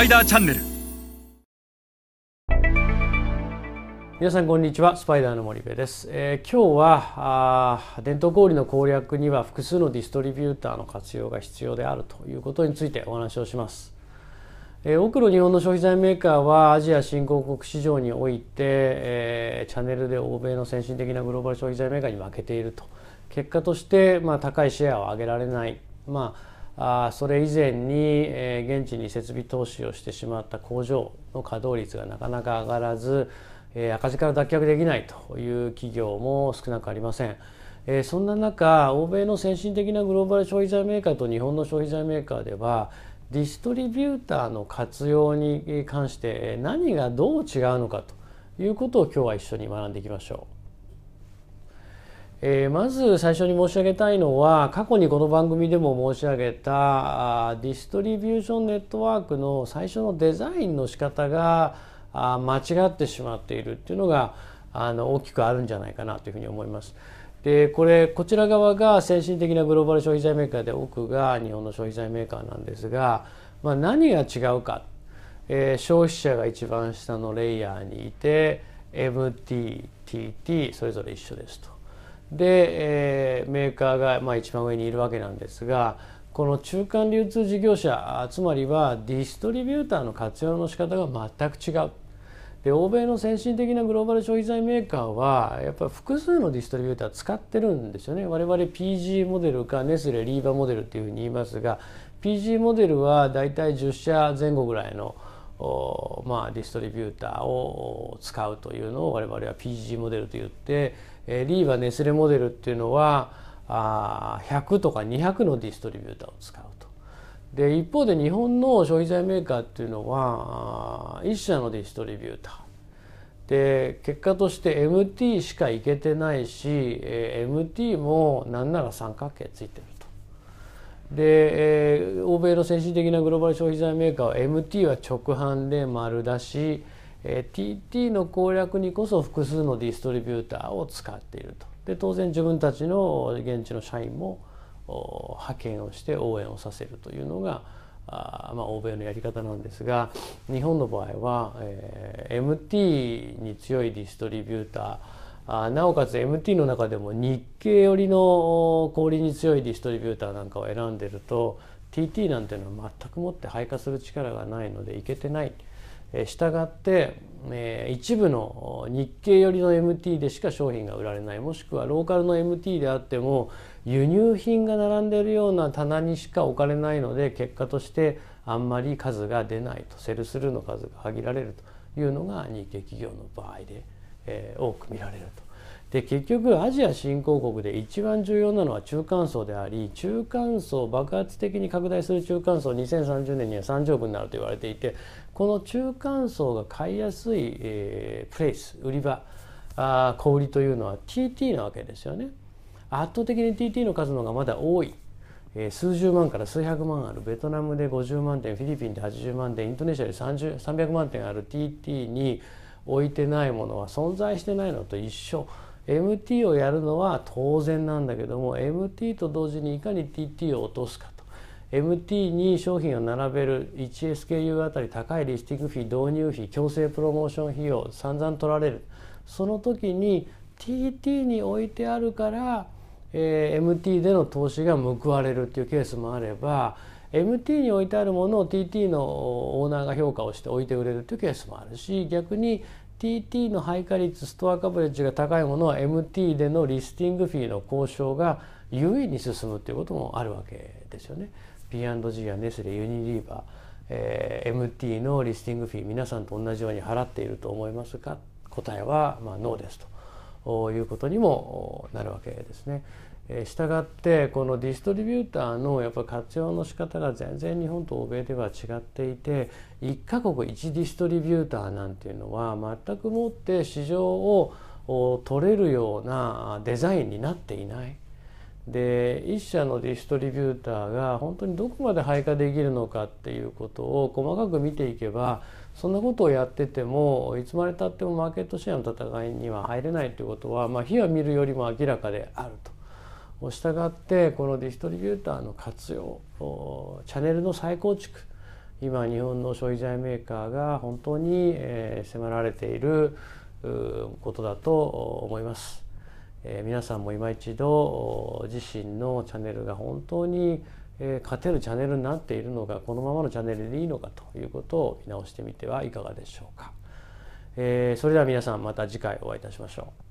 パイダーチャンネル。皆さんこんにちはスパイダーの森部です、えー、今日はあ伝統小売の攻略には複数のディストリビューターの活用が必要であるということについてお話をします。えー、多くの日本の消費財メーカーはアジア新興国市場において、えー、チャンネルで欧米の先進的なグローバル消費財メーカーに負けていると。結果として、まあ、高いシェアを上げられない、まあ、あそれ以前に、えー、現地に設備投資をしてしまった工場の稼働率がなかなか上がらず、えー、赤字から脱却できないという企業も少なくありません。えー、そんな中欧米の先進的なグローバル消費財メーカーと日本の消費財メーカーではディストリビューターの活用に関して何がどう違うのかということを今日は一緒に学んでいきましょう。えー、まず最初に申し上げたいのは過去にこの番組でも申し上げたディストリビューションネットワークの最初のデザインの仕方が間違ってしまっているっていうのがあの大きくあるんじゃないかなというふうに思います。でこれこちら側が先進的なグローバル消費財メーカーで奥が日本の消費財メーカーなんですが、まあ、何が違うか、えー、消費者が一番下のレイヤーにいて MTTT それぞれ一緒ですと。で、えー、メーカーが、まあ、一番上にいるわけなんですがこの中間流通事業者つまりはディストリビューターの活用の仕方が全く違う。で欧米の先進的なグローバル消費財メーカーはやっぱり複数のディストリビューター使ってるんですよね我々 PG モデルかネスレリーバモデルっていうふうに言いますが PG モデルはだいたい10社前後ぐらいのまあ、ディストリビューターを使うというのを我々は PG モデルと言ってリーバネスレモデルっていうのは100とか200のディストリビューターを使うと。で一方で日本の消費財メーカーっていうのは1社のディストリビューターで結果として MT しかいけてないし、え MT もなんなら三角形ついてると。で、えー、欧米の先進的なグローバル消費財メーカーは MT は直販で丸出し、えー、TT の攻略にこそ複数のディストリビューターを使っていると。で当然自分たちの現地の社員も派遣をして応援をさせるというのがあまあ、欧米のやり方なんですが日本の場合は、えー、MT に強いディストリビューターあなおかつ MT の中でも日系寄りの氷に強いディストリビューターなんかを選んでると TT なんていうのは全くもって配下する力がないのでいけてない。えしたがって、え、一部の日系寄りの MT でしか商品が売られないもしくはローカルの MT であっても輸入品が並んでいるような棚にしか置かれないので結果としてあんまり数が出ないとセルスルーの数が限られるというのが日系企業の場合で、え、多く見られると。で結局アジア新興国で一番重要なのは中間層であり中間層爆発的に拡大する中間層2030年には30億になると言われていてこの中間層が買いやすい、えー、プレイス売り場あ小売りというのは TT なわけですよね。圧倒的に TT の数の方がまだ多い。えー、数十万から数百万あるベトナムで50万点フィリピンで80万点インドネシアで30 300万点ある TT に置いてないものは存在してないのと一緒 MT をやるのは当然なんだけども MT と同時にいかに TT を落とすかと。MT に商品を並べる 1SKU あたり高いリスティングフィー導入費強制プロモーション費用散々取られる。その時に TT に置いてあるから、えー、MT での投資が報われるっていうケースもあれば MT に置いてあるものを TT のオーナーが評価をして置いて売れるというケースもあるし逆に TT の配下率ストアカバレッジが高いものは MT でのリスティングフィーの交渉が優位に進むということもあるわけですよね。P&G やネスレユニリーバー、えー、MT のリスティングフィー皆さんと同じように払っていると思いますか答えはまあノーですということにもなるわけですね。したがってこのディストリビューターのやっぱ活用の仕方が全然日本と欧米では違っていて1カ国1ディストリビューターなんていうのは全くもって市場を取れるようなデザインになっていない。で一社のディストリビューターが本当にどこまで配下できるのかっていうことを細かく見ていけばそんなことをやっててもいつまでたってもマーケットシェアの戦いには入れないということは、まあ、火は見るよりも明らかであると。したがってこのディストリビューターの活用チャンネルの再構築今日本の消費財メーカーが本当に、迫られていることだと思います。皆さんも今一度自身のチャンネルが本当に、勝てるチャンネルになっているのかこのままのチャンネルでいいのかということを見直してみてはいかがでしょうか。それでは皆さんまた次回お会いいたしましょう。